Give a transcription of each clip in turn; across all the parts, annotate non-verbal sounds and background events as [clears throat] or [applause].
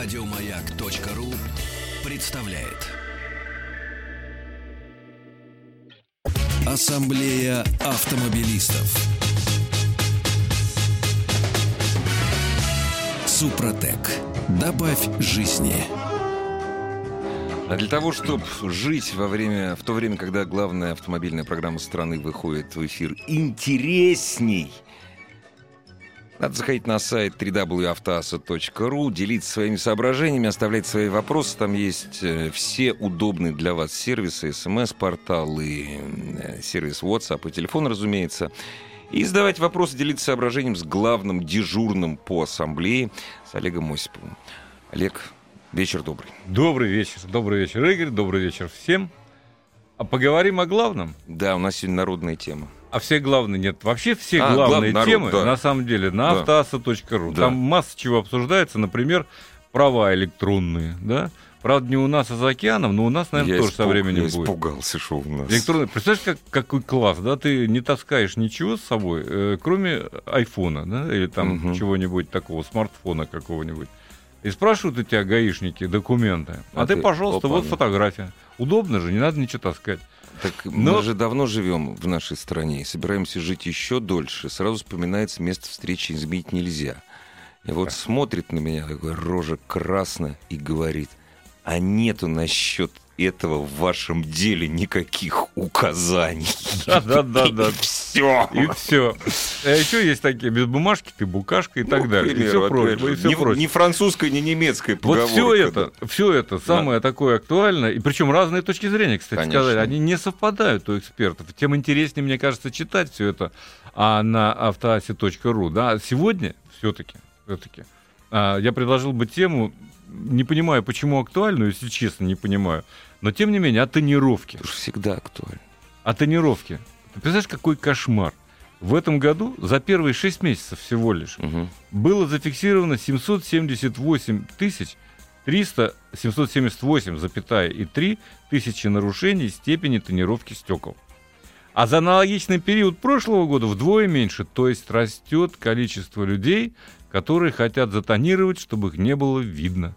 Радиомаяк.ру представляет. Ассамблея автомобилистов. Супротек. Добавь жизни. А для того, чтобы жить во время, в то время, когда главная автомобильная программа страны выходит в эфир интересней, надо заходить на сайт www.автоаса.ру, делиться своими соображениями, оставлять свои вопросы. Там есть э, все удобные для вас сервисы, смс-портал и э, сервис WhatsApp и телефон, разумеется. И задавать вопросы, делиться соображением с главным дежурным по ассамблее, с Олегом Осиповым. Олег, вечер добрый. Добрый вечер, добрый вечер, Игорь, добрый вечер всем. А поговорим о главном. Да, у нас сегодня народная тема. А все главные нет. Вообще все А, главные глав- народ, темы, да. на самом деле, на Да. автоаса.ру. Да. Там масса чего обсуждается, например, права электронные, да? Правда, не у нас, а за океаном, но у нас, наверное, Я тоже со испуг- временем я будет. испугался, что у нас. Электронные. Представляешь, как, какой класс, да? Ты не таскаешь ничего с собой, э, кроме айфона, да, или там Мгм. чего-нибудь такого, смартфона какого-нибудь. И спрашивают у тебя гаишники документы. А, А ты, ты, пожалуйста, вот опа-на. фотография. Удобно же, не надо ничего таскать. Так Но- мы же давно живем в нашей стране и собираемся жить еще дольше. Сразу вспоминается место встречи изменить нельзя. И вот смотрит на меня такой рожа красная и говорит, а нету насчет этого в вашем деле никаких указаний. Да-да-да-да. Все. [laughs] И все. А еще есть такие, без бумажки ты букашка и так далее. и все прочее. и прочее. ни французская, ни немецкая Вот поговорка. все это, все это самое такое актуальное, и причем разные точки зрения, кстати Конечно. сказать, они не совпадают у экспертов. Тем интереснее, мне кажется, читать все это а на автоасе.ру. Да, сегодня все-таки, все-таки, я предложил бы тему, не понимаю, почему актуальную, если честно, не понимаю, но тем не менее, о тонировке. Это всегда актуально. О тонировке. Ты представляешь, какой кошмар? В этом году за первые 6 месяцев всего лишь Мгм. было зафиксировано 778 тысяч 300, 778, запятая и 3 тысячи нарушений степени тонировки стекол. А за аналогичный период прошлого года вдвое меньше, то есть растет количество людей, которые хотят затонировать, чтобы их не было видно.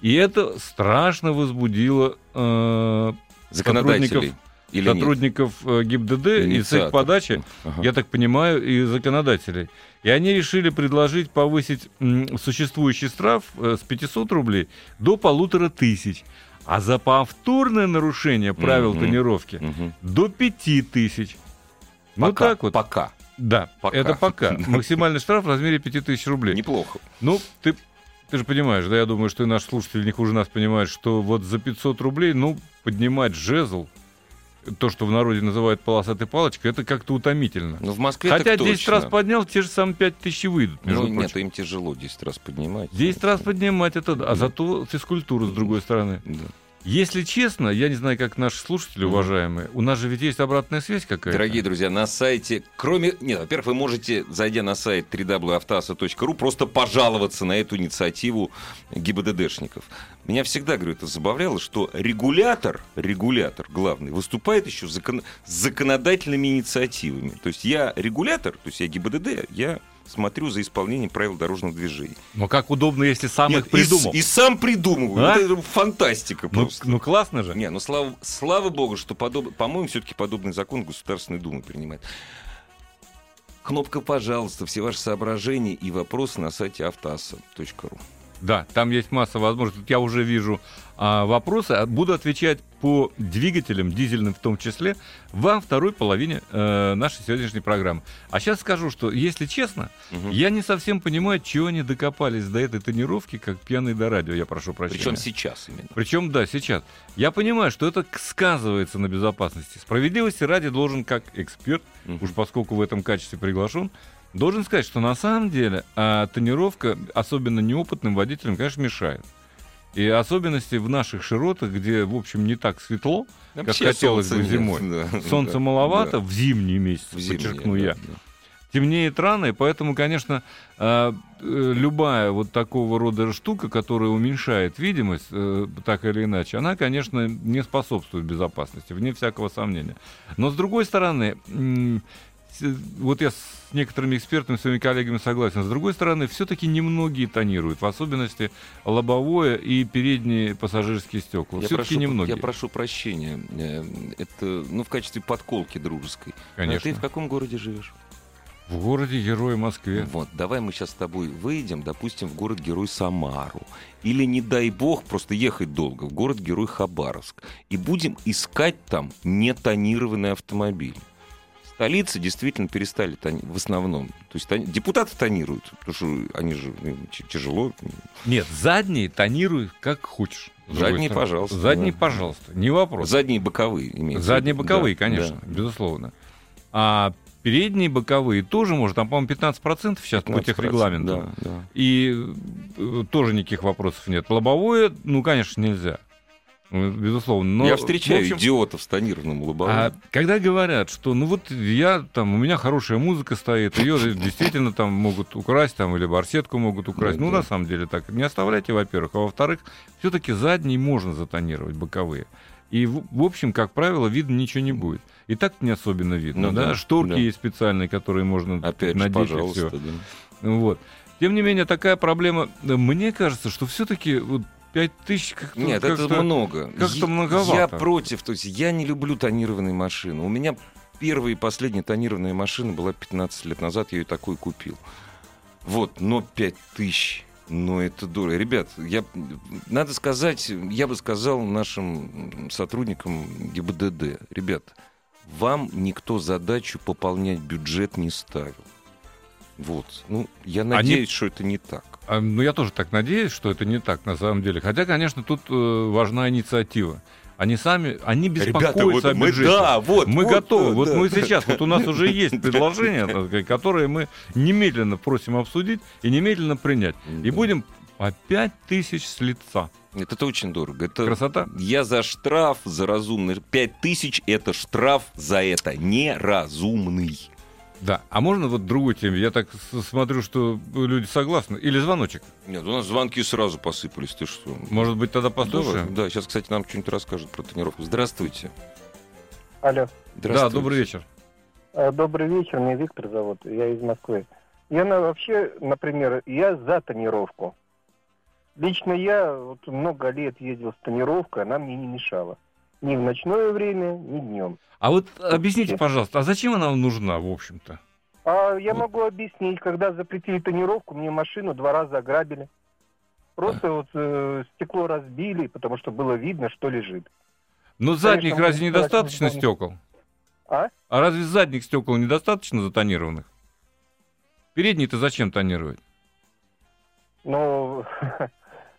И это страшно возбудило э, сотрудников, Или сотрудников э, ГИБДД и с их подачи Ага. я так понимаю, и законодателей. И они решили предложить повысить существующий штраф э, с 500 рублей до полутора тысяч. А за повторное нарушение правил Мгм. тонировки Мгм. до пяти тысяч. Ну Пока, так вот. Пока. Да, пока. это пока. [laughs] Максимальный штраф в размере 5000 рублей. Неплохо. Ну, ты, ты же понимаешь, да, я думаю, что и наши слушатели не хуже нас понимают, что вот за 500 рублей, ну, поднимать жезл, то, что в народе называют полосатой палочкой, это как-то утомительно. Ну, в Москве Хотя так 10 точно. раз поднял, те же самые 5 тысяч выйдут, между Ну, нет, прочим. им тяжело 10 раз поднимать. 10 раз поднимать это, да, а зато физкультура с другой стороны. Да. Если честно, я не знаю, как наши слушатели, уважаемые, у нас же ведь есть обратная связь какая-то. Дорогие друзья, на сайте, кроме... Нет, во-первых, вы можете, зайдя на сайт www.автоаса.ру, просто пожаловаться на эту инициативу ГИБДДшников. Меня всегда, говорю, это забавляло, что регулятор, регулятор главный, выступает еще с, закон- с законодательными инициативами. То есть я регулятор, то есть я ГИБДД, я смотрю за исполнением правил дорожного движения. Но как удобно, если сам Нет, их придумал. И, и сам придумываю. А? Это фантастика Ну, просто. ну классно же. Не, ну слава, слава богу, что, подоб... по-моему, все-таки подобный закон Государственная Дума принимает. Кнопка «Пожалуйста», все ваши соображения и вопросы на сайте автоаса.ру. Да, там есть масса возможностей. Я уже вижу а, вопросы. А Буду отвечать по двигателям, дизельным в том числе, во второй половине э, нашей сегодняшней программы. А сейчас скажу, что, если честно, Мгм. я не совсем понимаю, чего они докопались до этой тренировки, как пьяный до радио, я прошу прощения. Причем сейчас именно. Причем, да, сейчас. Я понимаю, что это сказывается на безопасности. Справедливости ради должен, как эксперт, Мгм. уж поскольку в этом качестве приглашен, должен сказать, что на самом деле а, тонировка, особенно неопытным водителям, конечно, мешает. И особенности в наших широтах, где, в общем, не так светло, как Вообще хотелось бы солнца нет, зимой. да, Солнца да, маловато да. в зимние месяцы, В зимние, подчеркну да, я. да. Темнеет рано, и поэтому, конечно, а, э, любая вот такого рода штука, которая уменьшает видимость, э, так или иначе, она, конечно, не способствует безопасности, вне всякого сомнения. Но, с другой стороны, вот я с некоторыми экспертами, своими коллегами согласен. С другой стороны, все-таки немногие тонируют, в особенности лобовое и передние пассажирские стекла. Все-таки немногие. я прошу прощения. Э, Это, ну, в качестве подколки дружеской. А Конечно. ты в каком городе живешь? В городе Герой Москве. Вот, давай мы сейчас с тобой выйдем, допустим, в город-герой Самару. Или, не дай бог, просто ехать долго, в город-герой Хабаровск. И будем искать там нетонированный автомобиль. Столицы действительно перестали тони- в основном. То есть тони- депутаты тонируют, потому что они же ну, ч- тяжело. Нет, задние тонируй как хочешь. Задние, пожалуйста, Задние, да. пожалуйста. Не вопрос. Задние боковые имеются. Задние боковые, Да, конечно, да. безусловно. А передние боковые тоже можно. Там, по-моему, 15% сейчас по 15%, техрегламенту. Да, да. И э, тоже никаких вопросов нет. Лобовое, ну, конечно, нельзя. Ну, Безусловно. Но, Я встречаю общем, идиотов с тонированным лобовым. а когда говорят, что ну вот я там, у меня хорошая музыка стоит, ее действительно там могут украсть, там, или барсетку могут украсть. Ну, на самом деле так. Не оставляйте, во-первых. А во-вторых, все-таки задние можно затонировать, боковые. И, в, в общем, как правило, видно ничего не будет. И так не особенно видно. Ну да? да, Шторки да. есть специальные, которые можно Опять же, надеть и пожалуйста. всё. да. Вот. Тем не менее, такая проблема. Мне кажется, что все-таки вот 5 тысяч как-то... Нет, это как-то- много. как-то Я- многовато. Я против. То есть я не люблю тонированные машины. У меня первая и последняя тонированная машина была 15 лет назад. Я ее такой купил. Вот, но 5 тысяч. Но это дорого. Ребят, я, надо сказать, я бы сказал нашим сотрудникам ГИБДД, ребят, вам никто задачу пополнять бюджет не ставил. Вот. Ну, я надеюсь, что это не так. А, Ну, я тоже так надеюсь, что это не так на самом деле. Хотя, конечно, тут э, важна инициатива. Они сами, они беспокоятся о мы, бюджете. да, вот, мы вот, готовы. да, Вот да. мы сейчас, вот у нас [laughs] уже есть сказать, которые мы немедленно просим обсудить и немедленно принять. И будем по 5 тысяч с лица. Это, это очень дорого. Это Красота. Я за штраф, за разумный. Пять тысяч — это штраф за это. Неразумный. Да. А можно вот другую тему? Я так смотрю, что люди согласны. Или звоночек. Нет, у нас звонки сразу посыпались. Ты что? Может быть, тогда послушаем? Да, сейчас, кстати, нам что-нибудь расскажут про тренировку. Здравствуйте. Алло. Да, добрый вечер. Э, Добрый вечер, меня Виктор зовут, я из Москвы. Я на, вообще, например, я за тонировку. Лично я вот много лет ездил с тонировкой, она мне не мешала. Ни в ночное время, ни днем. А вот объясните, пожалуйста, а зачем она вам нужна, в общем-то? А я могу объяснить, когда запретили тонировку, мне машину два раза ограбили. Просто вот э, стекло разбили, потому что было видно, что лежит. Но задних можно разве недостаточно стекол? А? А разве задних стекол недостаточно затонированных? Передние-то зачем тонировать? Но [laughs]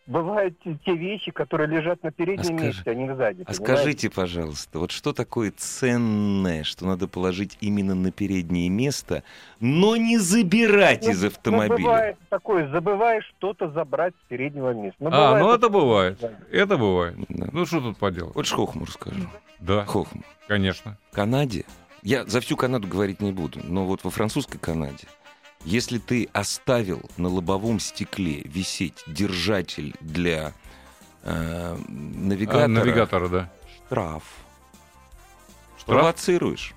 бывают те- вещи, которые лежат на переднем А скажи- месте, а не сзади. А понимаете? скажите, пожалуйста, вот что такое ценное, что надо положить именно на переднее место, но не забирать Ну, из Ну, автомобиля? бывает такое, забываешь что-то забрать с переднего места. Ну, а, бывает ну это бывает. Да. Это бывает. Да. Ну что тут поделать? Вот ж Хохму расскажу. Да, Хохму. конечно. В Канаде, я за всю Канаду говорить не буду, но вот во французской Канаде, если ты оставил на лобовом стекле висеть держатель для э, навигатора, А, навигатора, да. штраф. Штраф? Провоцируешь.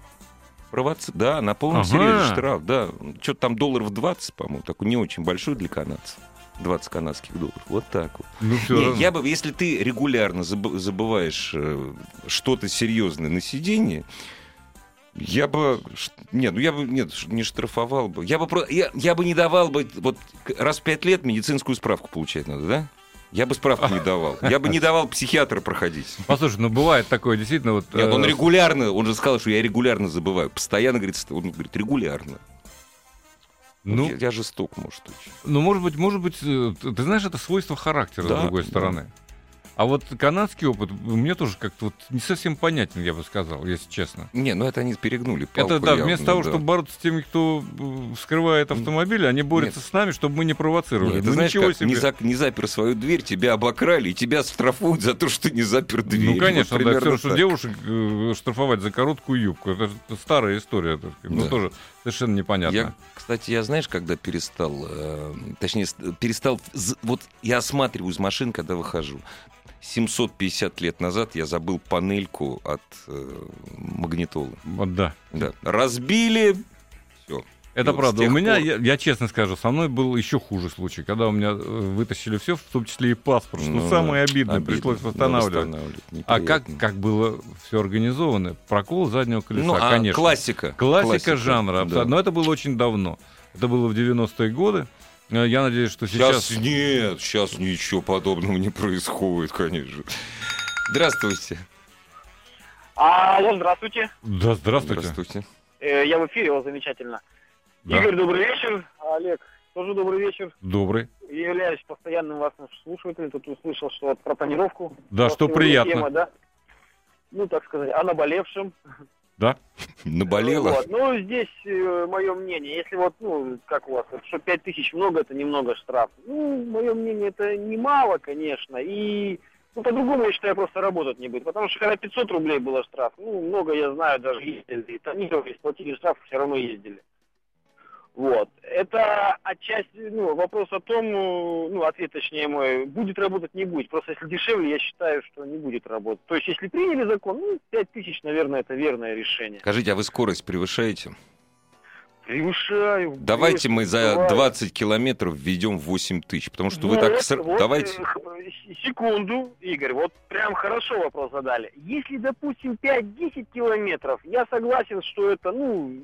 Провоци... Да, на полном Ага. серьезе штраф, да. Что-то там долларов 20, по-моему, такой не очень большой для канадцев. 20 канадских долларов. Вот так вот. Ну все Не, равно. я бы, если ты регулярно забы- забываешь э, что-то серьезное на сиденье, я бы, нет, ну я бы, нет, не штрафовал бы. Я бы, про- я, я бы не давал бы, вот раз в пять лет медицинскую справку получать надо, да? Я бы справку не давал. Я бы не давал психиатра проходить. Послушай, ну бывает такое, действительно, вот... Нет, он э, регулярно, он же сказал, что я регулярно забываю. Постоянно говорит, он говорит, регулярно. Ну, я, я жесток, может, очень. ну, может быть, может быть, э, ты знаешь, это свойство характера, Да, с другой да. А вот канадский опыт мне тоже как-то вот не совсем понятен, я бы сказал, если честно. Не, ну это они перегнули палку Это да, явно, вместо того, да. чтобы бороться с теми, кто э, вскрывает автомобили, они борются с нами, чтобы мы не провоцировали. Нет, ну знаешь, ничего как, себе. не, зак- не запер свою дверь, тебя обокрали, и тебя штрафуют за то, что ты не запер дверь. Ну, конечно, Вот да, все, что девушек э, штрафовать за короткую юбку. Это, старая история. так сказать. Ну, Да. тоже совершенно непонятно. Я, кстати, я знаешь, когда перестал, э, точнее, перестал, вот я осматриваюсь машин, когда выхожу. 750 лет назад я забыл панельку от э, магнитолы. Вот да. Да. Разбили, Всё. Это И вот правда. У меня, пор- я, я честно скажу, со мной был еще хуже случай, когда у меня э, вытащили все, в том числе и паспорт, что Ну, самое обидное, обидно. пришлось Ну, восстанавливать. восстанавливать, А как, как было все организовано? Прокол заднего колеса, Ну, а конечно. классика. Классика, жанра, да. Но это было очень давно. Это было в 90-е годы. Э, Я надеюсь, что сейчас... Сейчас нет, сейчас ничего подобного не происходит, конечно. Здравствуйте. Алло, здравствуйте. Да, здравствуйте. Здравствуйте. Э, Я в эфире, вас замечательно. Да. Игорь, добрый вечер. Олег, тоже добрый вечер. Добрый. Я являюсь постоянным вашим слушателем. Тут услышал, что вот про тонировку. Да, вас что приятно. Тема, да? Ну, так сказать, о наболевшем. Да? [laughs] Наболело? Вот. Ну, здесь мое мнение. Если вот, ну, как у вас, вот, что 5 тысяч много, это немного штраф. Ну, мое мнение, это немало, конечно. И ну, по-другому, я считаю, просто работать не будет. Потому что когда 500 рублей было штраф, ну, много, я знаю, даже ездили, и тонировали, сплатили штраф, все равно ездили. Вот. Это отчасти, ну, вопрос о том, э, ну, ответ точнее мой, будет работать, не будет. Просто если дешевле, я считаю, что не будет работать. То есть, если приняли закон, ну, 5 тысяч, наверное, это верное решение. Скажите, а вы скорость превышаете? Превышаю. Давайте мы за бывает. 20 километров введем 8 тысяч, потому что вы так... вот, Давайте... э, х- Секунду, Игорь, вот прям хорошо вопрос задали. Если, допустим, 5-10 километров, я согласен, что это, ну...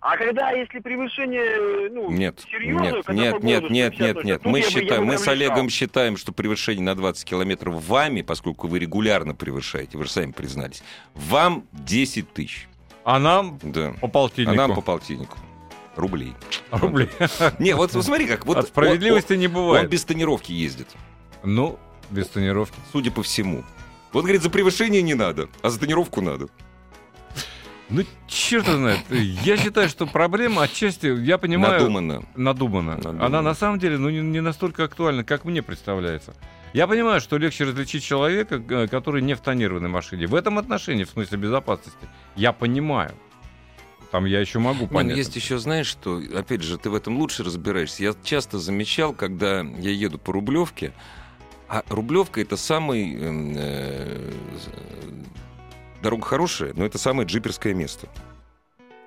А когда, если превышение, ну, Нет, серьезное, нет, когда нет, по нет, нет, 150 нет, нет. Мы считаем, мы с Олегом считаем, что превышение на 20 километров вами, поскольку вы регулярно превышаете, вы же сами признались, вам 10 тысяч. А нам Да. по А полтиннику. нам по полтиннику. Рублей. [laughs] рублей. Не, вот смотри как. Вот От справедливости не он, он бывает. без тонировки ездит, Ну, без тонировки. судя по всему. Вот, говорит, за превышение не надо, а за тонировку надо. Ну, черт знает. Я считаю, что проблема отчасти, я понимаю... Надуманно. Надумана. Надумана. Она на самом деле ну, не, не настолько актуальна, как мне представляется. Я понимаю, что легче различить человека, э, который не в тонированной машине. В этом отношении, в смысле безопасности, я понимаю. Там я еще могу Не, ну, понять. есть еще, знаешь, что, опять же, ты в этом лучше разбираешься. Я часто замечал, когда я еду по Рублевке, а Рублевка это самый... эм, э, дорога хорошая, но это самое джиперское место.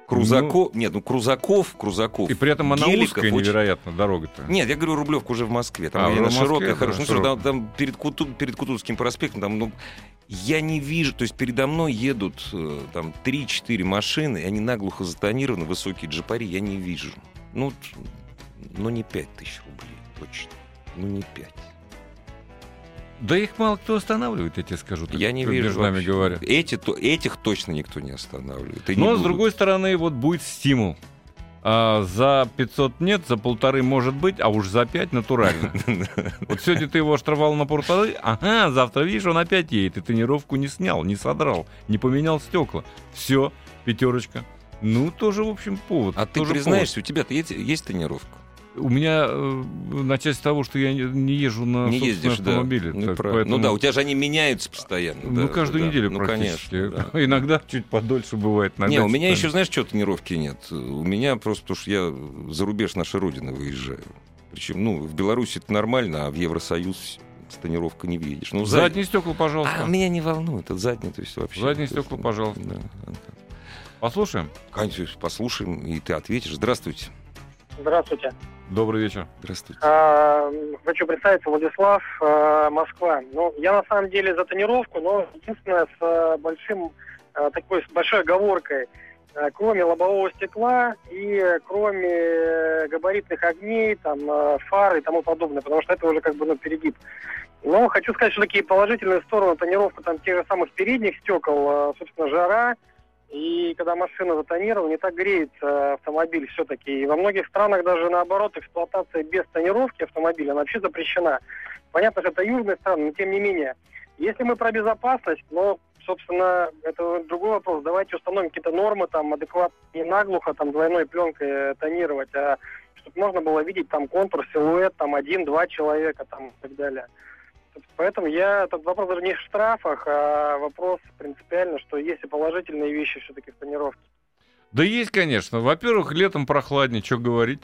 Крузаков... Нет, ну крузаков, крузаков. И при этом она геликов узкая очень- невероятно, дорога-то. Нет, я говорю Рублевка уже в Москве. Там А, и уже на в Москве, широкая, да, хорошо. Ну, там, там перед, Куту- перед Кутузовским проспектом, там, ну, я не вижу, то есть передо мной едут э, там 3-4 машины, и они наглухо затонированы, высокие джипари, я не вижу. Ну, ну не 5 тысяч рублей, точно. Ну не 5. Да их мало кто останавливает, я тебе скажу. так, Я не вижу нами говоря. Эти, то, этих точно никто не останавливает. и не Но, с другой стороны, вот будет стимул. А, за 500 нет, за полторы может быть, а уж за 5 натурально. [laughs] Вот сегодня ты его оштрафовал на полторы, ага, завтра, видишь, он опять едет, и тренировку не снял, не содрал, не поменял стекла. Все, пятерочка. Ну, тоже, в общем, повод. А ты признаешься, у тебя-то есть, есть тренировка? У меня э, начать с того, что я не, езжу на не ездишь, да. автомобиле. Ну, так правильно. поэтому- Ну да, у тебя же они меняются постоянно. Ну, да, каждую да. неделю ну, практически. конечно, да. [laughs] Иногда чуть подольше бывает. Не, у меня чуть еще, знаешь, что тренировки нет? У меня просто, потому что я за рубеж нашей Родины выезжаю. Причем, ну, в Беларуси это нормально, а в Евросоюз с не въедешь. Ну, зад- Задние стекла, пожалуйста. А меня не волнует, это задние, то есть вообще. Задние есть, стекла, пожалуйста. Да. Послушаем. Конечно, послушаем, и ты ответишь. Здравствуйте. Здравствуйте. Добрый вечер. Здравствуйте. А, Хочу представиться, Владислав, а, Москва. Ну, я на самом деле за тонировку, но единственное с а, большим, а, такой с большой оговоркой. А, Кроме лобового стекла и кроме э, габаритных огней, там, а, фар и тому подобное, потому что это уже как бы ну, перегиб. Но хочу сказать, что такие положительные стороны тонировка там тех же самых передних стекол, а, собственно, жара, и когда машина затонирована, не так греется автомобиль все-таки. И во многих странах даже наоборот эксплуатация без тонировки автомобиля она вообще запрещена. Понятно, что это южные страны, но тем не менее. Если мы про безопасность, но, собственно, это другой вопрос. Давайте установим какие-то нормы, там, адекватно, не наглухо, там, двойной пленкой э, тонировать, а чтобы можно было видеть там контур, силуэт, там, один-два человека, там, и так далее. Поэтому я, этот вопрос даже не в штрафах, а вопрос принципиально, что есть и положительные вещи все-таки в тонировке. Да есть, конечно. Во-первых, летом прохладнее, что говорить.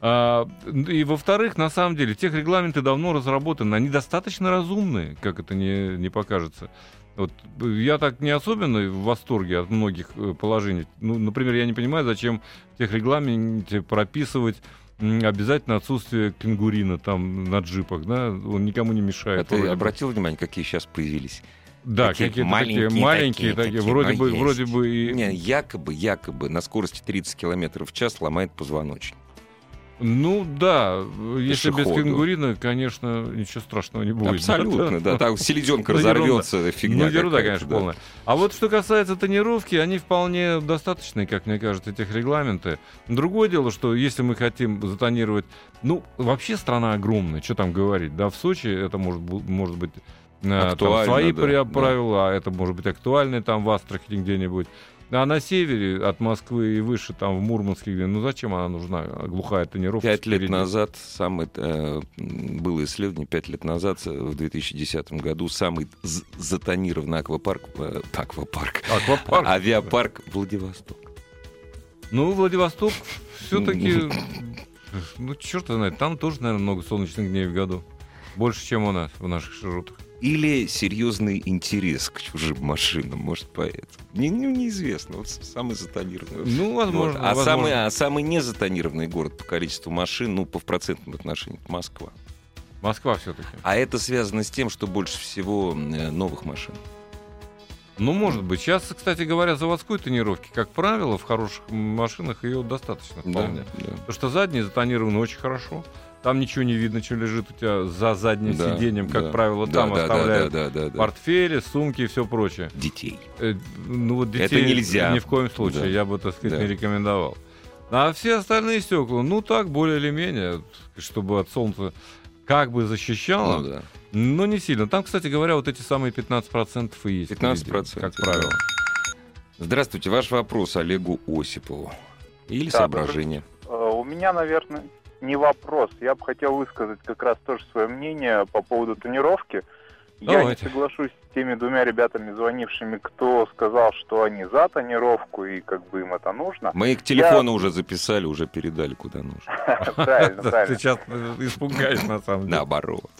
А, и во-вторых, на самом деле, тех регламенты давно разработаны, они достаточно разумные, как это не, не покажется. Вот я так не особенно в восторге от многих э, положений. Ну, например, я не понимаю, зачем в техрегламенте прописывать м, обязательно отсутствие кенгурина там на джипах, да, он никому не мешает. А ты обратил внимание, какие сейчас появились? Да, Такие какие-то маленькие, такие маленькие, такие, такие, такие, вроде бы, есть. вроде бы и... Не, якобы, якобы на скорости 30 км в час ломает позвоночник. Ну да, если без кенгурина, конечно, ничего страшного не будет. Абсолютно, да. Там селезенка Ну, ерунда. разорвется, фигня Ну, ерунда, какая-то, конечно, да. полная. А вот что касается тонировки, они вполне достаточны, как мне кажется, этих регламенты. Другое дело, что если мы хотим затонировать... Ну, вообще страна огромная, что там говорить. Да, в Сочи это может, может быть э, там Актуально, свои да, да. правила, а это может быть актуально там в Астрахани где-нибудь. А на севере от Москвы и выше, там в Мурманске, где, ну зачем она нужна, глухая тонировка? Пять лет назад, самый, э, было исследование, пять лет назад, э, в 2010 году, самый затонированный аквапарк, э, аквапарк, Аквапарк. авиапарк Владивосток. Ну, Владивосток все-таки, ну, черт знает, там тоже, наверное, много солнечных дней в году. Больше, чем у нас, в наших широтах. Или серьезный интерес к чужим машинам, может, поэтому. Не, ну, неизвестно, вот самый затонированный. Ну, возможно. Вот. А, возможно. самый, а самый незатонированный город по количеству машин, ну, по в процентном отношении, это Москва. Москва все-таки. А это связано с тем, что больше всего э, новых машин. Ну, может быть. Сейчас, кстати говоря, заводской тонировки, как правило, в хороших машинах ее достаточно вполне. да. Потому что задние затонированы очень хорошо. Там ничего не видно, что лежит у тебя за задним Да, сиденьем. Как да. правило, Да, там да, да, оставляют да, да, да, да. портфели, сумки и все прочее. Детей. Э, ну вот Это детей нельзя. ни в коем случае, Да. я бы, так сказать, Да. не рекомендовал. А все остальные стекла, ну так, более или менее, чтобы от солнца как бы защищало, Ну, да. но не сильно. Там, кстати говоря, вот эти самые 15% и есть. 15%, впереди, как да. правило. Здравствуйте, ваш вопрос Олегу Осипову. Или Да, соображение. Э, У меня, наверное, не вопрос. Я бы хотел высказать как раз тоже свое мнение по поводу тонировки. Я Давайте. не соглашусь с теми двумя ребятами, звонившими, кто сказал, что они за тонировку и как бы им это нужно. Мы их телефоны уже записали, уже передали куда нужно. [laughs] Правильно, Ты правильно. сейчас э, испугаешь, на самом деле. Наоборот.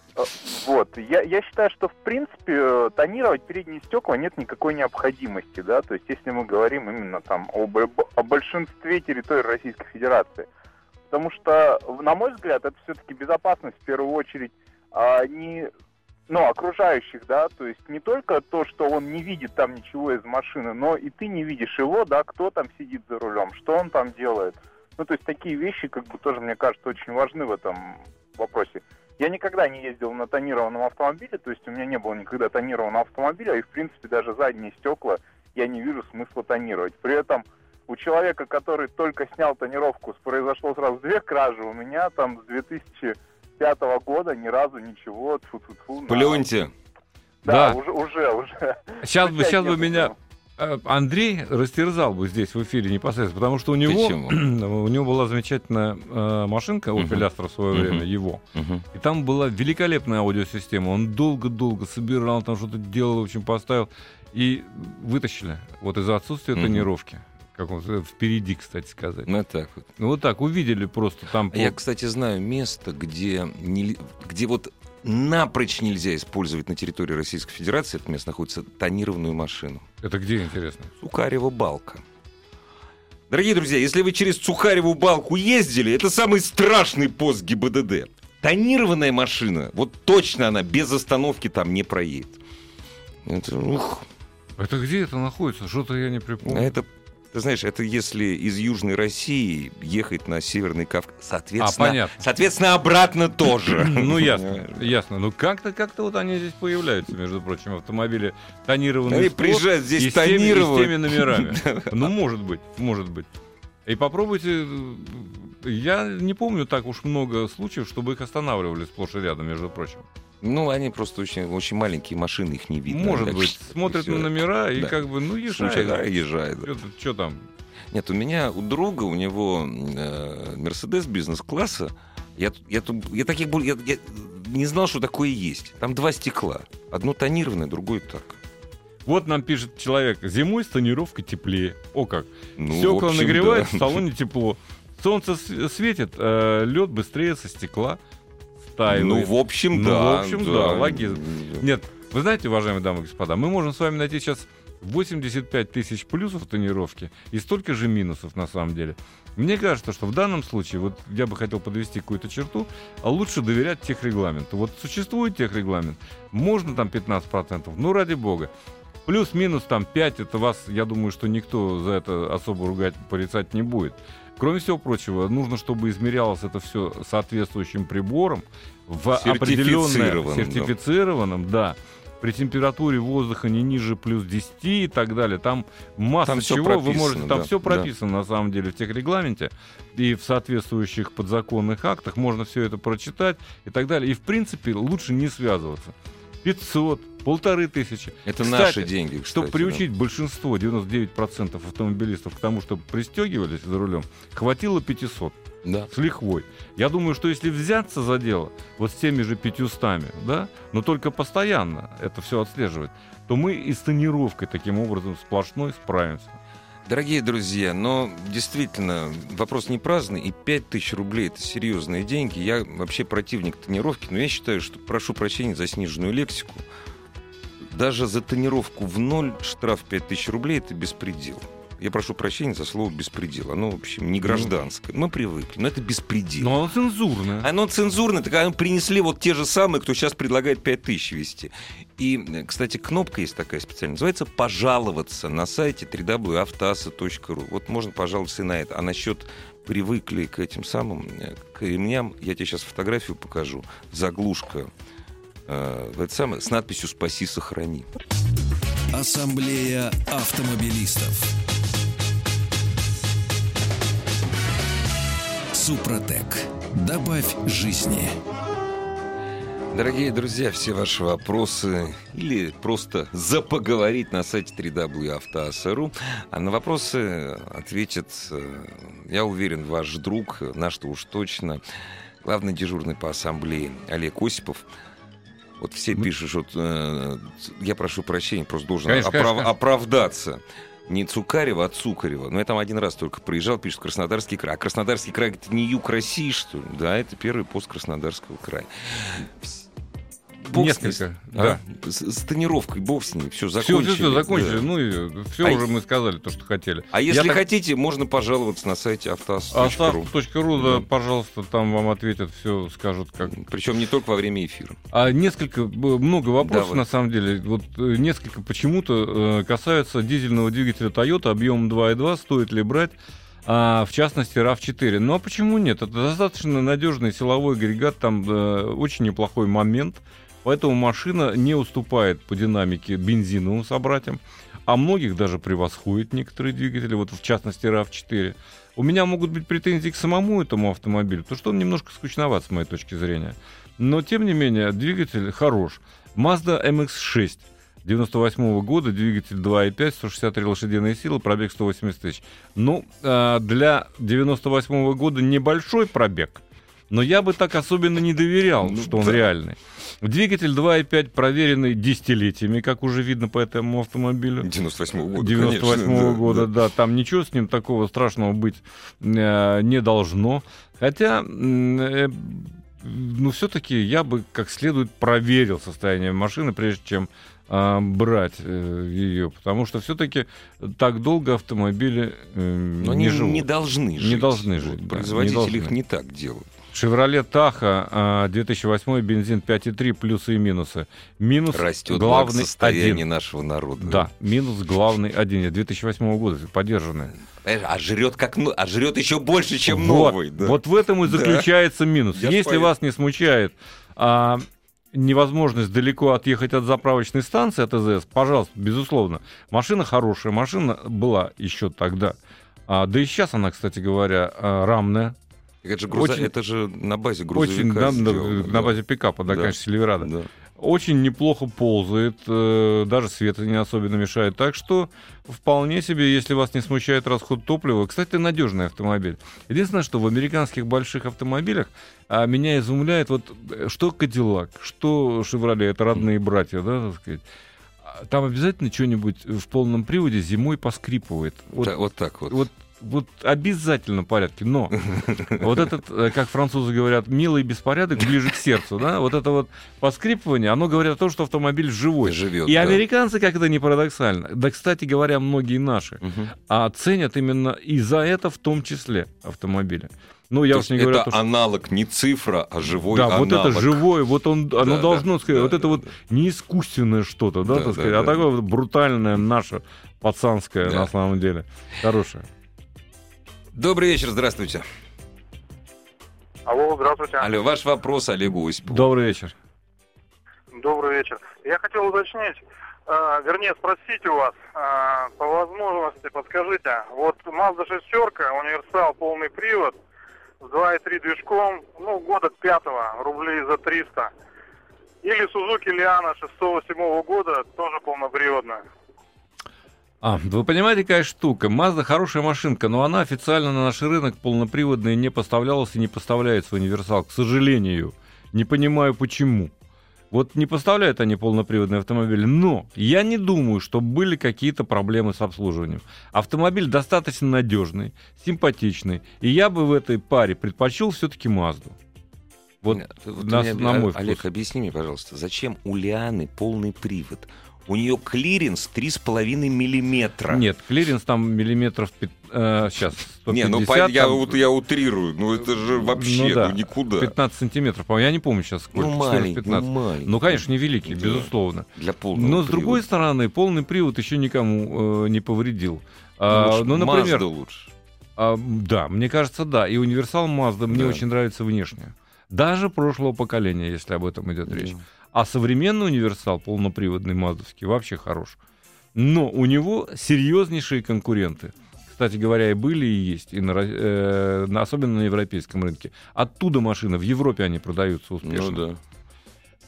Вот, я, я считаю, что в принципе э, тонировать передние стекла нет никакой необходимости, да, то есть если мы говорим именно там об, о большинстве территорий Российской Федерации. Потому что, на мой взгляд, это все-таки безопасность в первую очередь а, не ну, окружающих, да, то есть не только то, что он не видит там ничего из машины, но и ты не видишь его, да, кто там сидит за рулем, что он там делает. Ну, то есть такие вещи, как бы, тоже, мне кажется, очень важны в этом вопросе. Я никогда не ездил на тонированном автомобиле, то есть у меня не было никогда тонированного автомобиля, и, в принципе, даже задние стекла я не вижу смысла тонировать. При этом у человека, который только снял тонировку, произошло сразу две кражи, у меня там с 2005 года ни разу ничего, тьфу -тьфу -тьфу, Плюньте. Да, Да. уже, уже, уже. Сейчас бы, сейчас бы меня э, Андрей растерзал бы здесь в эфире непосредственно, потому что у него, [clears throat] у него была замечательная э, машинка Opel. Astra в свое время, его. И там была великолепная аудиосистема. Он долго-долго собирал, там что-то делал, в общем, поставил. И вытащили. Вот из-за отсутствия тонировки. Как он э, впереди, кстати сказать. Ну, так вот. Ну, вот так, увидели просто там. А Я, кстати, знаю место, где, не- где вот напрочь нельзя использовать на территории Российской Федерации, это место находится, тонированную машину. Это где, интересно? Сухарева балка. Дорогие друзья, если вы через Сухареву балку ездили, это самый страшный пост ГИБДД. Тонированная машина, вот точно она без остановки там не проедет. Это, ух, Это где это находится? Что-то я не припомню. это, ты знаешь, это если из Южной России ехать на Северный Кавказ. А, Соответственно, понятно. соответственно обратно тоже. [clears throat] Ну, ясно, Понимаешь? ясно. Ну, как-то, как-то вот они здесь появляются, между прочим, автомобили тонированные. Они приезжают здесь и с теми номерами. [laughs] Ну, может быть, может быть. И попробуйте... э, Я не помню так уж много случаев, чтобы их останавливали сплошь и рядом, между прочим. Ну, они просто очень, очень маленькие машины, их не видно. Может Так быть, [laughs] смотрят на номера и Да. как бы, ну, Случай, да, езжай. езжает. Что там? Нет, у меня, у друга, у него э, Мерседес бизнес-класса. Я, я, я таких я, я не знал, что такое есть. Там два стекла. Одно тонированное, другое так. Вот нам пишет человек, зимой с тонировкой теплее. О как. Ну, Стекла общем, нагревает, да. в салоне тепло. Солнце светит, лед быстрее со стекла стаивает. Ну, в общем, Ну, да. в общем, да, логизм. Нет, Вы знаете, уважаемые дамы и господа, мы можем с вами найти сейчас 85 тысяч плюсов тонировки и столько же минусов на самом деле. Мне кажется, что в данном случае, вот я бы хотел подвести какую-то черту, а лучше доверять техрегламенту. Вот существует техрегламент, можно там 15%, ну ради бога. Плюс-минус там 5, это вас, я думаю, что никто за это особо ругать, порицать не будет. Кроме всего прочего, нужно, чтобы измерялось это все соответствующим прибором в определенном Сертифицированным, да. сертифицированном, да при температуре воздуха не ниже плюс 10 и так далее. Там масса Там чего вы можете, там да, все да. прописано на самом деле в техрегламенте и в соответствующих подзаконных актах. Можно все это прочитать и так далее. И в принципе лучше не связываться. 500, полторы тысячи. Это Кстати, наши деньги, кстати. Чтобы да. приучить большинство, 99% автомобилистов к тому, чтобы пристегивались за рулем, хватило 500 Да. с лихвой. Я думаю, что если взяться за дело вот с теми же 500, да, но только постоянно это все отслеживать, то мы и с тонировкой таким образом сплошной справимся. Дорогие друзья, но действительно вопрос не праздный, и 5000 рублей это серьезные деньги. Я вообще противник тонировки, но я считаю, что прошу прощения за сниженную лексику. Даже за тонировку в ноль штраф 5000 рублей это беспредел. Я прошу прощения за слово беспредел. Оно, в общем, не гражданское. Мы привыкли, но это беспредел. Но оно цензурное. Оно цензурное, так оно принесли вот те же самые, кто сейчас предлагает 5000 вести. И, э, кстати, кнопка есть такая специальная, называется «Пожаловаться» на сайте www.автоаса.ру. Вот можно пожаловаться и на это. А насчет привыкли к этим самым, э, к ремням, я тебе сейчас фотографию покажу. Заглушка э, в это самое, с надписью «Спаси, сохрани». Ассамблея автомобилистов. Супротек. Добавь жизни. Дорогие друзья, все ваши вопросы или просто запоговорить на сайте www.автоаса.ру. А на вопросы ответит, э, я уверен, ваш друг, наш-то уж точно, главный дежурный по ассамблее Олег Осипов. Вот все пишут, что э, я прошу прощения, просто должен Конечно, оправ- конечно. оправдаться. Не Цукарева, а Цукарева. Но я там один раз только проезжал, пишет Краснодарский край. А Краснодарский край это не юг России, что ли? Да, это первый пост Краснодарского края. Бог с ней. Несколько. А? С, с тонировкой, бог с ней, все Все, закончили. все, закончили. да. Ну и все А уже мы сказали, то, что хотели. А если Я так- хотите, можно пожаловаться на сайте автоаз.ру. Остав.ру, да, Да. пожалуйста, там вам ответят, все скажут, как Причем не только во время эфира. А несколько, много вопросов Давай. на самом деле. Вот э, несколько почему-то э, касаются дизельного двигателя Toyota объемом 2.2. Стоит ли брать? А, в частности, RAV4. Ну а почему нет? Это достаточно надежный силовой агрегат, там э, очень неплохой момент. Поэтому машина не уступает по динамике бензиновым собратьям, а многих даже превосходит некоторые двигатели, вот в частности RAV4. У меня могут быть претензии к самому этому автомобилю, потому что он немножко скучноват с моей точки зрения. Но, тем не менее, двигатель хорош. Mazda MX-6 98 года, двигатель 2.5, 163 лошадиные силы, пробег 180 тысяч. Ну, а, для 98 года небольшой пробег, но я бы так особенно не доверял, Ну, что он да. реальный. Двигатель 2.5 проверенный десятилетиями, как уже видно по этому автомобилю. 98 года, 98 конечно, да, года, да. да. там ничего с ним такого страшного быть э, не должно. Хотя, э, ну, все-таки я бы как следует проверил состояние машины, прежде чем а, брать ее, потому что все-таки так долго автомобили э, Но не они живут. не должны Не жить. должны Вот жить, да, Производители не должны. их не так делают. Шевроле Таха а, 2008 бензин 5.3 плюсы и минусы. Минус Растет главный благосостояние один. нашего народа. Да, минус главный один. 2008 года, поддержанный. А жрет как а жрет еще больше, чем вот, новый. да. вот в этом и Да. заключается минус. Я Если вас не смущает а, невозможность далеко отъехать от заправочной станции от АЗС, пожалуйста, безусловно. Машина хорошая, машина была еще тогда. А, да и сейчас она, кстати говоря, а, рамная. Это, же груза- очень- это же на базе грузовика Очень да, на- сделано, на да. базе пикапа, да, Да. конечно, Сильверада. Да. Очень неплохо ползает, э, даже свет не особенно мешает. Так что вполне себе, если вас не смущает расход топлива. Кстати, надежный автомобиль. Единственное, что в американских больших автомобилях а, меня изумляет, вот э, что Кадиллак, что Шевроле, это родные братья, да, так сказать. А Там обязательно что-нибудь в полном приводе зимой поскрипывает. Вот, Да, вот так вот. вот вот обязательно порядке. Но [laughs] вот этот, э, как французы говорят, милый беспорядок ближе к сердцу, да, вот это вот поскрипывание, оно говорит о том, что автомобиль живой. Живет, И да. американцы, как это не парадоксально, да, кстати говоря, многие наши, Мгм. а ценят именно и за это в том числе автомобили. Ну, я То уж не говорю, это что- аналог не цифра, а живой да, аналог. вот это живое, вот он, оно да, должно сказать, да, вот это да, вот да. не искусственное что-то, да, Да, так да, сказать, да, а такое вот брутальное наше, пацанское Да. на самом деле, хорошее. Добрый вечер, здравствуйте. Алло, здравствуйте. Алло, ваш вопрос Олегу Осипову. Добрый вечер. Добрый вечер. Я хотел уточнить, э, вернее спросить у вас, э, по возможности подскажите, вот Mazda шестерка, универсал, полный привод, с 2.3 движком, ну, года пятого, рублей за 300. Или Suzuki Liana 6-7 года, тоже полноприводная. А, вы понимаете, какая штука? Mazda хорошая машинка, но она официально на наш рынок полноприводная не поставлялась и не поставляется универсал, к сожалению. Не понимаю, почему. Вот не поставляют они полноприводные автомобили, но я не думаю, что были какие-то проблемы с обслуживанием. Автомобиль достаточно надежный, симпатичный, и я бы в этой паре предпочел все-таки Мазду. Вот Вот на- меня- на мой Олег, вкус. объясни мне, пожалуйста, зачем у Лианы полный привод? У нее клиренс 3,5 миллиметра. Нет, клиренс там миллиметров э, сейчас 150. Не, ну по- я, вот я утрирую. Ну это же вообще Ну да. ну, никуда. 15 сантиметров, я не помню сейчас сколько. Ну 14, маленький, 15. ну маленький. Ну, конечно, невеликий, Да. безусловно. Для полного Но с другой стороны, полный привод еще никому э, не повредил. А, Лучше ну, например, Mazda лучше. а, да, мне кажется, да. И универсал Mazda мне Да. очень нравится внешне. Даже прошлого поколения, если об этом идет речь. А современный универсал, полноприводный маздовский, вообще хорош. Но у него серьезнейшие конкуренты. Кстати говоря, и были, и есть, и на, э, особенно на европейском рынке. Оттуда машины, в Европе они продаются успешно. Ну да.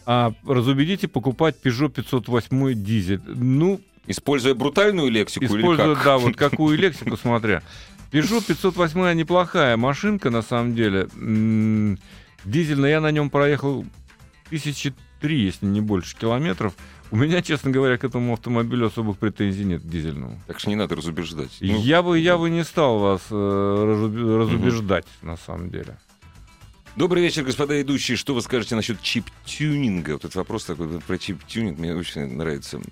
А разубедите покупать Peugeot 508 дизель. Ну, Используя брутальную лексику или используя, как? да, вот какую лексику смотря. Peugeot 508 неплохая машинка, на самом деле. М, Дизельная, я на нем проехал тысячи три, если не больше километров. У меня, честно говоря, к этому автомобилю особых претензий нет, к дизельному. Так что не надо разубеждать. Ну, я, бы, я бы не стал вас э, разуб- разубеждать, на самом деле. Добрый вечер, господа ведущие. Что вы скажете насчет чип-тюнинга? Вот этот вопрос такой про чип-тюнинг мне очень нравится.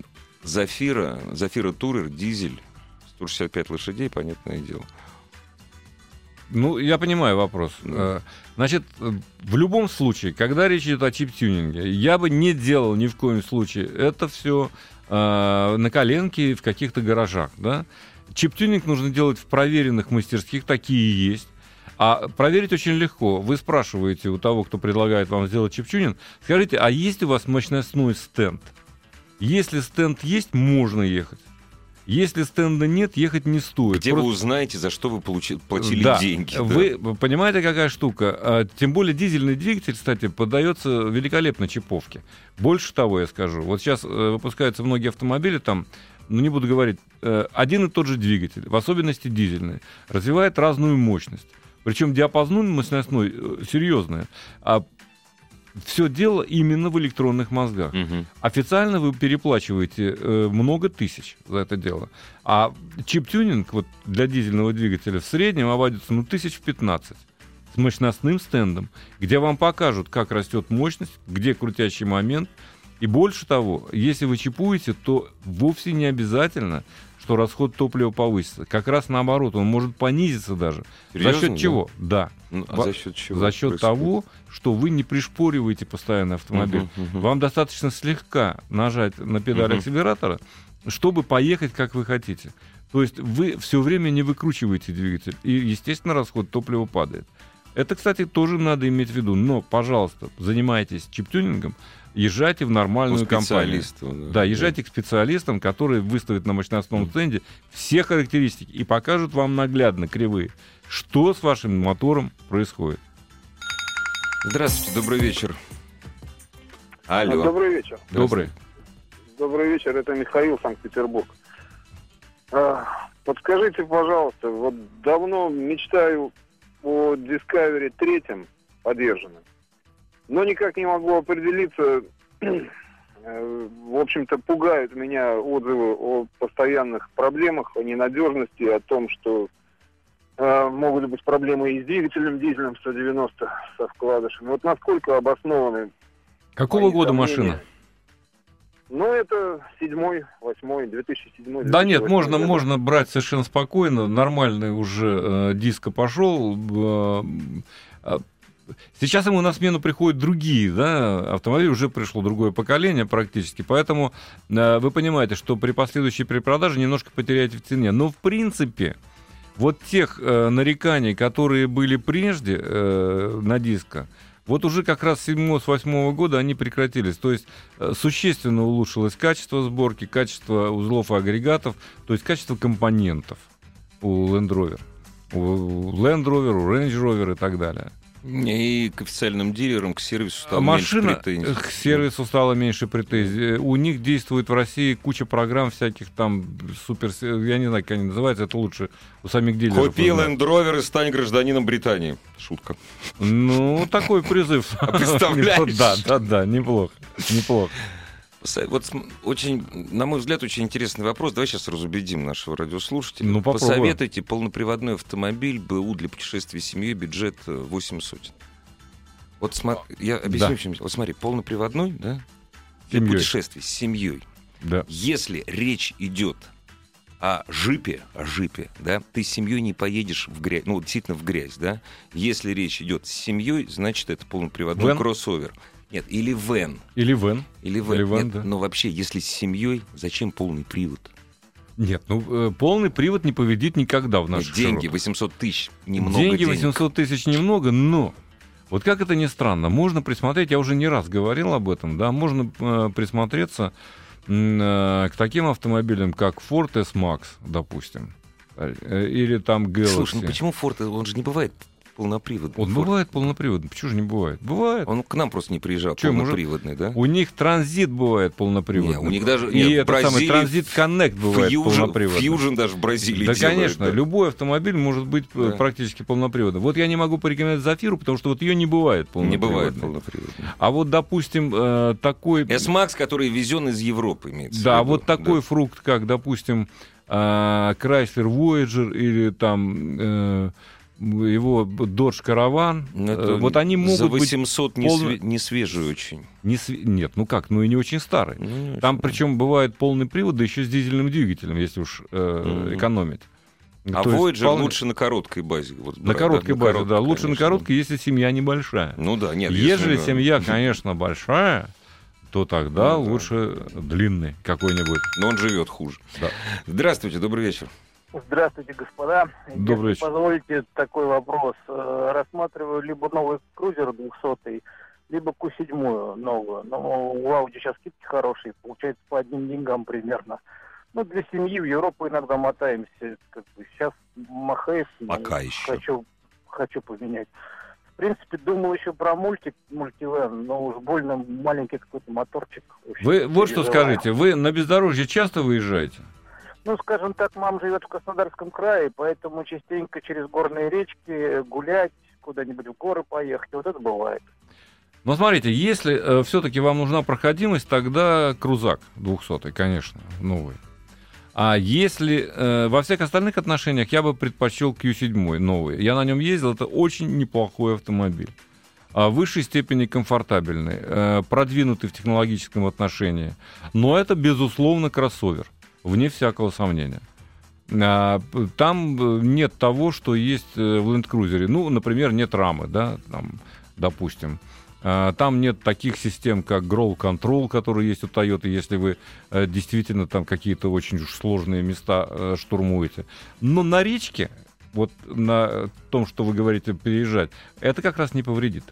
Зафира, Зафира Турер, дизель, 165 лошадей, понятное дело. Ну, я понимаю вопрос. Э, Значит, э, в любом случае, когда речь идет о чип-тюнинге, я бы не делал ни в коем случае это все на коленке в каких-то гаражах. Да? Чип-тюнинг нужно делать в проверенных мастерских, такие есть. А проверить очень легко. Вы спрашиваете у того, кто предлагает вам сделать чип-тюнинг, скажите, а есть у вас мощностной стенд? Если стенд есть, можно ехать. Если стенда нет, ехать не стоит. Где вы Просто- узнаете, за что вы получи- платили да. деньги? да? Вы понимаете, какая штука? А, Тем более дизельный двигатель, кстати, поддается великолепно чиповке. Больше того, я скажу. Вот сейчас э, выпускаются многие автомобили, там, ну не буду говорить, э, один и тот же двигатель, в особенности дизельный, развивает разную мощность. Причем диапазон мощностной э, серьезный. А все дело именно в электронных мозгах. Мгм. Официально вы переплачиваете э, много тысяч за это дело. А чип-тюнинг вот, для дизельного двигателя в среднем обойдется ну, тысяч в 15 с мощностным стендом, где вам покажут, как растет мощность, где крутящий момент. И больше того, если вы чипуете, то вовсе не обязательно, что расход топлива повысится. Как раз наоборот, он может понизиться даже. Серьезно, за счет чего? Да. Ну, а за счет чего? за счет происходит? того, что вы не пришпориваете постоянно автомобиль. Мгм, мгм. Вам достаточно слегка нажать на педаль Мгм. акселератора, чтобы поехать, как вы хотите. То есть вы все время не выкручиваете двигатель, и, естественно, расход топлива падает. Это, кстати, тоже надо иметь в виду. Но, пожалуйста, занимайтесь чип-тюнингом, езжайте в нормальную компанию. специалисту. Да, езжайте к специалистам, которые выставят на мощностном стенде все характеристики и покажут вам наглядно, кривые, что с вашим мотором происходит. Здравствуйте, добрый вечер. Алло. Добрый вечер. Добрый. Добрый вечер, это Михаил, Санкт-Петербург. А, Подскажите, пожалуйста, вот давно мечтаю о Discovery третьем подержанном, но никак не могу определиться. [clears throat] Э, В общем-то, пугают меня отзывы о постоянных проблемах, о ненадежности, о том, что э, могут быть проблемы и с двигателем дизельным 190 со вкладышем. Вот насколько обоснованы Какого года сомнения? машина? Ну, это седьмой, восьмой, 2007 Да нет, 2008 можно, год. можно брать совершенно спокойно. Нормальный уже э, диско пошел. э, э, Сейчас ему на смену приходят другие, да, автомобили уже пришло другое поколение практически, поэтому э, вы понимаете, что при последующей перепродаже немножко потеряете в цене. Но в принципе, вот тех э, нареканий, которые были прежде э, на диско, вот уже как раз с 7-8 года они прекратились. То есть э, существенно улучшилось качество сборки, качество узлов и агрегатов, то есть качество компонентов у Land Rover. У Land Rover, у Range Rover и так далее. И к официальным дилерам, к сервису стало Машина меньше претензий. э, к сервису стало меньше претензий. Э, У них действует в России куча программ всяких там супер... Я не знаю, как они называются, это лучше у самих дилеров. Купи. Land Rover и стань гражданином Британии. Шутка. Ну, такой призыв. [laughs] А представляешь? [laughs] Да, да, да, неплохо. Неплохо. Вот очень, на мой взгляд, очень интересный вопрос. Давай сейчас разубедим нашего радиослушателя. Ну, попробуем. Посоветуйте полноприводной автомобиль БУ для путешествий с семьей, бюджет э, 8 сотен. Вот сма- я объясню, Да. чем. Вот смотри, полноприводной, да? Для Семьей. путешествий с семьей. Да. Если речь идет о жипе, о жипе, да, ты с семьей не поедешь в грязь, ну, действительно в грязь, да. Если речь идет с семьей, значит, это полноприводной Вэн? кроссовер. Нет, или вен. Или вен. Или вен. Или вен, Нет, да. Но вообще, если с семьей, зачем полный привод? Нет, ну э, полный привод не победит никогда в наших деньги, широтах. 800 тысяч, немного Деньги денег. 800 тысяч немного, но вот как это ни странно, можно присмотреть, я уже не раз говорил об этом, да, можно э, присмотреться э, к таким автомобилям, как Ford S-Max, допустим, э, или там Galaxy. Слушай, ну почему Форд, он же не бывает полноприводный? Он Форд. бывает полноприводный, почему же не бывает? Бывает. Он к нам просто не приезжал, Чё, может, полноприводный, да? У них транзит бывает полноприводный. Не, у них даже- И нет, в этот самый транзит Connect бывает Фьюжн, полноприводный. Фьюжн даже в Бразилии Да, делают, конечно, да. любой автомобиль может быть э, Да. практически полноприводным. Вот я не могу порекомендовать Зафиру, потому что вот ее не бывает Не полноприводной. бывает полноприводный. А вот, допустим, э, такой... S-Max, который везен из Европы, имеется в Да, виду. вот такой Да. фрукт, как, допустим, э, Chrysler Voyager или там э, его Dodge Caravan. Ну, Э, это вот они могут За быть 800 не, полно- све- не свежий очень. не св- Нет, ну как, ну и не очень старый. Ну, Там причем бывает полный привод, да еще с дизельным двигателем, если уж э, Мгм. экономить. А То Voyager вполне- лучше на короткой базе. Вот На брать, короткой да, базе, короткой, да. Лучше на короткой, если семья небольшая. Ну да, нет. Ежели да. семья, [laughs] конечно, большая, то тогда Ну да. лучше длинный какой-нибудь. Но он живет хуже. Да. Здравствуйте, добрый вечер. Здравствуйте, господа. Добрый вечер. позволите такой вопрос. Э, Рассматриваю либо новый крузер 200 либо Q7 новую. Но у Audi сейчас скидки хорошие, получается по одним деньгам примерно. Ну, для семьи в Европу иногда мотаемся. Как бы сейчас Махаев ну, Пока еще. хочу, хочу поменять. В принципе, думал еще про мультик, мультивен, но уж больно маленький какой-то моторчик. Вы вот что скажите, вы на бездорожье часто выезжаете? Ну, скажем так, мама живет в Краснодарском крае, поэтому частенько через горные речки гулять, куда-нибудь в горы поехать, вот это бывает. Но смотрите, если все-таки вам нужна проходимость, тогда крузак 200, конечно, новый. А если э, во всех остальных отношениях я бы предпочел Q7 новый. Я на нем ездил, это очень неплохой автомобиль. А в высшей степени комфортабельный, э, продвинутый в технологическом отношении. Но это, безусловно, кроссовер, вне всякого сомнения. А, Там э, нет того, что есть э, в Land Cruiser. Ну, например, нет рамы, да, там, допустим. А, Там нет таких систем, как Grow Control, которые есть у Toyota, если вы э, действительно там какие-то очень уж сложные места штурмуете. Но на речке, вот на том, что вы говорите, переезжать, это как раз не повредит.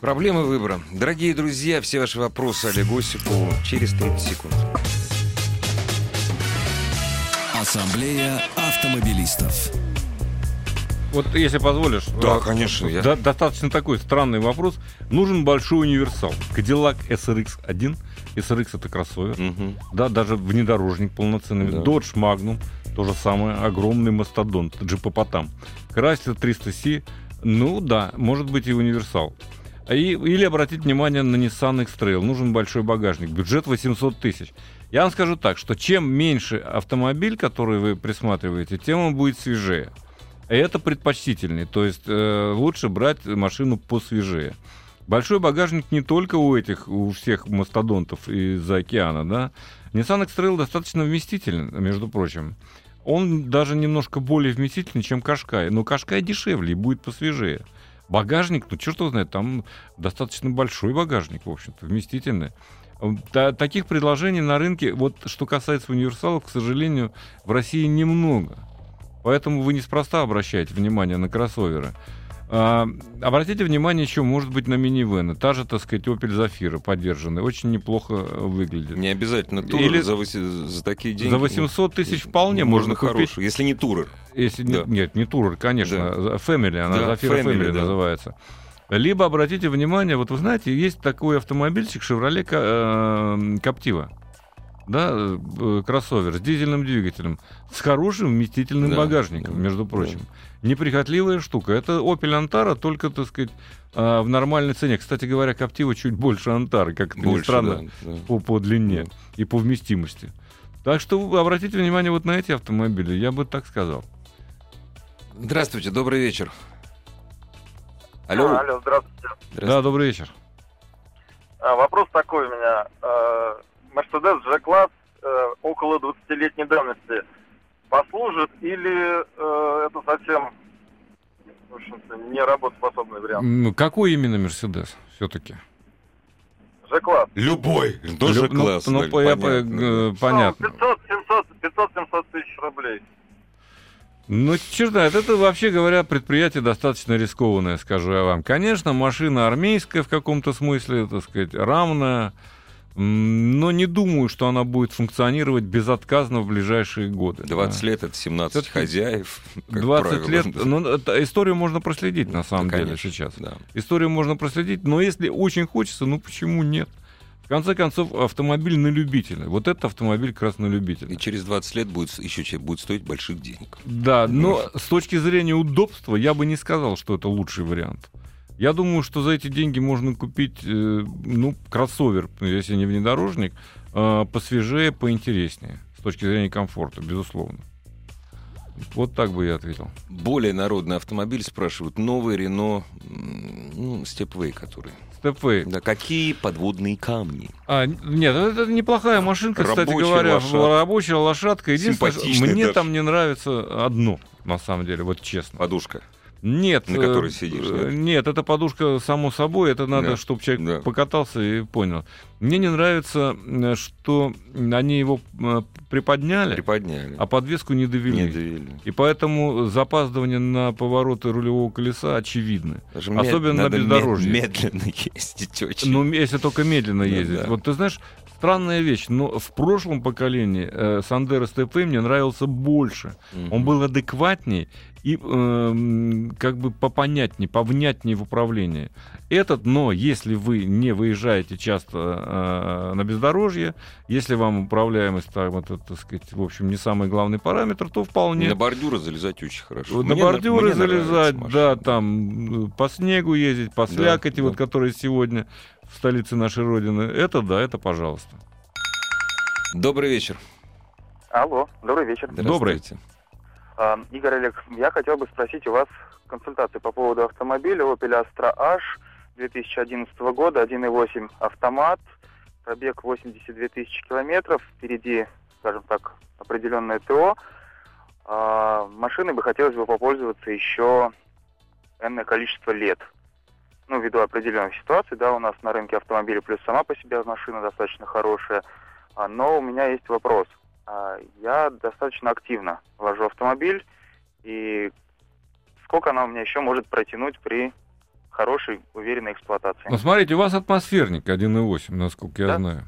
Проблемы выбора. Дорогие друзья, все ваши вопросы Олегу Осипову через 30 секунд. Ассамблея автомобилистов. Вот если позволишь. Да, э, конечно, я- до- достаточно такой странный вопрос. Нужен большой универсал. Cadillac SRX-1. SRX это кроссовер. Мгм. Да, даже внедорожник полноценный. Да. Dodge Magnum, то же самое, огромный мастодонт, джипопотам. Chrysler 300C, ну да, может быть и универсал. И, или обратить внимание на Nissan X-Trail. Нужен большой багажник. Бюджет 800 тысяч. Я вам скажу так, что чем меньше автомобиль, который вы присматриваете, тем он будет свежее. И это предпочтительнее. То есть э, лучше брать машину посвежее. Большой багажник не только у этих, у всех мастодонтов из-за океана, да. Nissan X-Trail достаточно вместителен, между прочим. Он даже немножко более вместительный, чем Кашкай. Но Кашкай дешевле и будет посвежее. Багажник, ну, черт его знает, там достаточно большой багажник, в общем-то, вместительный. Та- таких предложений на рынке, вот что касается универсалов, к сожалению, в России немного. Поэтому вы неспроста обращаете внимание на кроссоверы. А, обратите внимание еще, может быть, на минивены. Та же, так сказать, Opel Zafira поддержанная. Очень неплохо э, выглядит. Не обязательно турер Или- за, за такие деньги. За 800 тысяч вполне можно, купить. хороший, если не турер. Если Да. не- нет, не Tourer, конечно, Да. Family, она Да, Zafira Family, Family да. называется. Либо обратите внимание, вот вы знаете, есть такой автомобильчик Chevrolet э, Captiva. Да, э, кроссовер с дизельным двигателем, с хорошим вместительным Да, багажником, да, между прочим. Неприхотливая штука. Это Opel Antara, только, так сказать, э, в нормальной цене. Кстати говоря, Captiva чуть больше Антары, как это ни Больше, странно, да, да. по, по длине Да. и по вместимости. Так что обратите внимание вот на эти автомобили, я бы так сказал. Здравствуйте, добрый вечер. Алло. А, алло, здравствуйте. Да, добрый вечер. А, вопрос такой у меня. А, Mercedes G-класс э, около 20-летней давности послужит или э, это совсем, в общем-то, не работоспособный вариант? М, Какой именно Мерседес все-таки? G-класс. Любой. Тоже Лю- ну, класс. Ну, я понятно, по- э, понятно. Ну, 500, 700, 500, 700 тысяч рублей. Ну, черт знает, это, вообще говоря, предприятие достаточно рискованное, скажу я вам. Конечно, машина армейская в каком-то смысле, так сказать, рамная, м, но не думаю, что она будет функционировать безотказно в ближайшие годы. да. 20 лет это 17 Всё-таки хозяев. как 20 правило. лет, ну, это- историю можно проследить, на самом Да, деле, конечно, сейчас. да. Историю можно проследить, но если очень хочется, ну почему нет? В конце концов, автомобиль на любителя. Вот этот автомобиль как раз на любителя. И через 20 лет будет еще че- будет стоить больших денег. Да, но с точки зрения удобства я бы не сказал, что это лучший вариант. Я думаю, что за эти деньги можно купить, э, ну, кроссовер, если не внедорожник, э, посвежее, поинтереснее, с точки зрения комфорта, безусловно. Вот так бы я ответил. Более народный автомобиль спрашивают. Новый Рено, ну, Степвей, который. Степвей. Да, какие подводные камни? А, нет, это неплохая машинка, кстати Рабочая говоря, лошадка. рабочая лошадка. Единственное, мне даже. там не нравится одно, на самом деле, вот честно. Подушка. Нет, На э, которой сидишь, э, да? Нет, это подушка само собой, это надо, Да, чтобы человек да. покатался и понял. Мне не нравится, э, что они его э, приподняли, Приподняли. а подвеску не довели. Не довели. И поэтому запаздывание на повороты рулевого колеса очевидно. Даже Особенно на бездорожье. Медленно [laughs] ездить очень. Ну, если только медленно Да, ездить. да. Вот ты знаешь, странная вещь, но в прошлом поколении э, Сандеро СТП мне нравился больше. Мгм. Он был адекватней и эм, как бы попонятнее, повнятнее в управлении. Этот, но если вы не выезжаете часто э, на бездорожье, если вам управляемость, там, это, так сказать, в общем, не самый главный параметр, то вполне... На бордюры залезать очень хорошо. На Мне на- бордюры мне нравится залезать, да, там э, по снегу ездить, по Да, слякоти, да. вот, которая сегодня в столице нашей Родины, это да, это пожалуйста. Добрый вечер. Алло, добрый вечер. Добрый. А, Игорь Олег, я хотел бы спросить у вас консультации по поводу автомобиля Opel Astra H 2011 года, 1.8 автомат, пробег 82 тысячи километров, впереди, скажем так, определенное ТО. А, машиной бы хотелось бы попользоваться еще энное количество лет. Ну, ввиду определенных ситуаций, да, у нас на рынке автомобилей, плюс сама по себе машина достаточно хорошая. А, но у меня есть вопрос. А, Я достаточно активно вожу автомобиль, и сколько она у меня еще может протянуть при хорошей, уверенной эксплуатации? Но смотрите, у вас атмосферник 1.8, насколько я Да. знаю.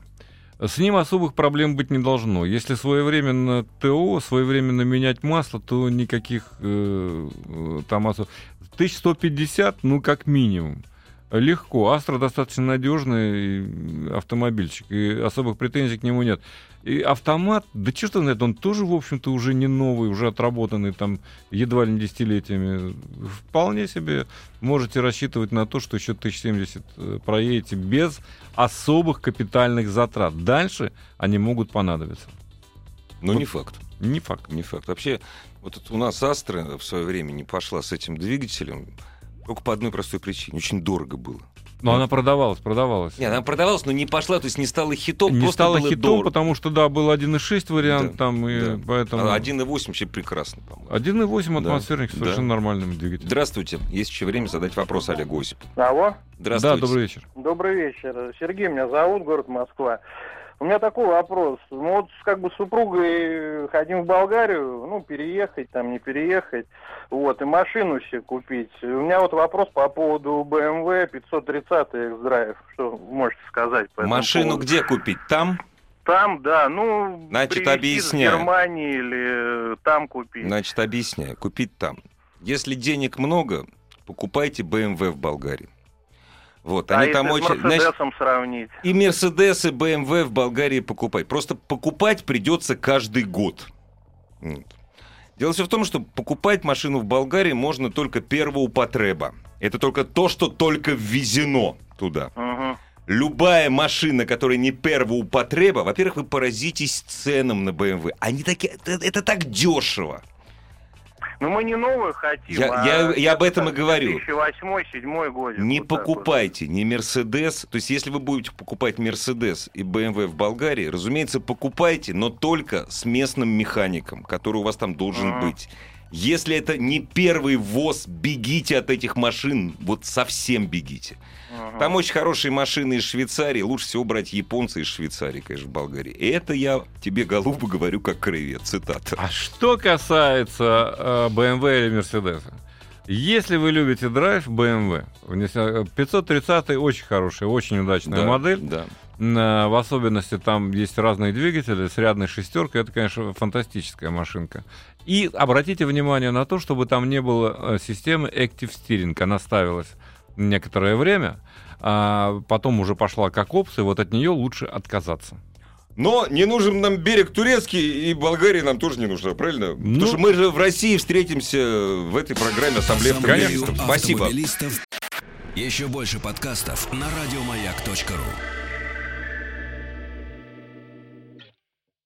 С ним особых проблем быть не должно. Если своевременно ТО, своевременно менять масло, то никаких э, э, там осо- 1150, ну, как минимум. Легко. Астра достаточно надежный автомобильчик, и особых претензий к нему нет. И автомат, да там это, он тоже, в общем-то, уже не новый, уже отработанный там едва ли не десятилетиями. Вполне себе можете рассчитывать на то, что еще 1070 э, проедете без особых капитальных затрат. Дальше они могут понадобиться. Но Вот. не факт. Не факт. Не факт. Вообще, вот у нас Астра в свое время не пошла с этим двигателем только по одной простой причине. Очень дорого было. Но она продавалась, продавалась. Не, она продавалась, но не пошла, то есть не стала хитом, не стала хитом, дорого. потому что, да, был 1.6 вариант Да, там, и да. поэтому... А 1.8 вообще прекрасно, по-моему. 1.8 Да, атмосферник да. совершенно нормальным двигателем. Здравствуйте. Есть еще время задать вопрос Олегу Осипу. Алло, Да, Здравствуйте. добрый вечер. добрый вечер. Сергей меня зовут, город Москва. У меня такой вопрос. Ну вот как бы с супругой хотим в Болгарию, ну, переехать, там, не переехать, вот, и машину себе купить. У меня вот вопрос по поводу BMW 530 X-Drive. Что можете сказать по этому Машину поводу? где купить? Там? Там, да, ну, Значит, объясняю. из Германии или э, там купить. Значит, объясняю. Купить там. Если денег много, покупайте BMW в Болгарии. Вот, а они там с очень... значит, Мерседесом сравнить? и Мерседес, и BMW в Болгарии покупать. Просто покупать придется каждый год. Вот. Дело все в том, что покупать машину в Болгарии можно только первого употреба. Это только то, что только ввезено туда. Мгм. Любая машина, которая не первого употреба, во-первых, вы поразитесь ценам на BMW. Они такие, это, это так дешево. Ну, мы не новые хотим, Я- а я- я об этом и говорю. 2008-2007 год. Не вот так вот. покупайте ни Мерседес. То есть, если вы будете покупать Мерседес и BMW в Болгарии, разумеется, покупайте, но только с местным механиком, который у вас там должен Ага. быть. Если это не первый ввоз, бегите от этих машин, вот совсем бегите. Мгм. Там очень хорошие машины из Швейцарии. Лучше всего брать японцы из Швейцарии, конечно, в Болгарии. Это я тебе, голубо, говорю как крывет. Цитата. А что касается э, BMW или Mercedes, если вы любите драйв BMW, внеся- 530 очень хорошая, очень удачная Да, модель. Да. На- В особенности там есть разные двигатели с рядной шестеркой. Это, конечно, фантастическая машинка. И обратите внимание на то, чтобы там не было э, системы Active Steering. Она ставилась некоторое время, а потом уже пошла как опция. Вот от нее лучше отказаться. Но не нужен нам берег турецкий, и Болгария нам тоже не нужна, правильно? Ну- Потому что мы же в России встретимся в этой программе Ассамблеи автомобилистов. Спасибо. Еще больше подкастов на радиомаяк.ру.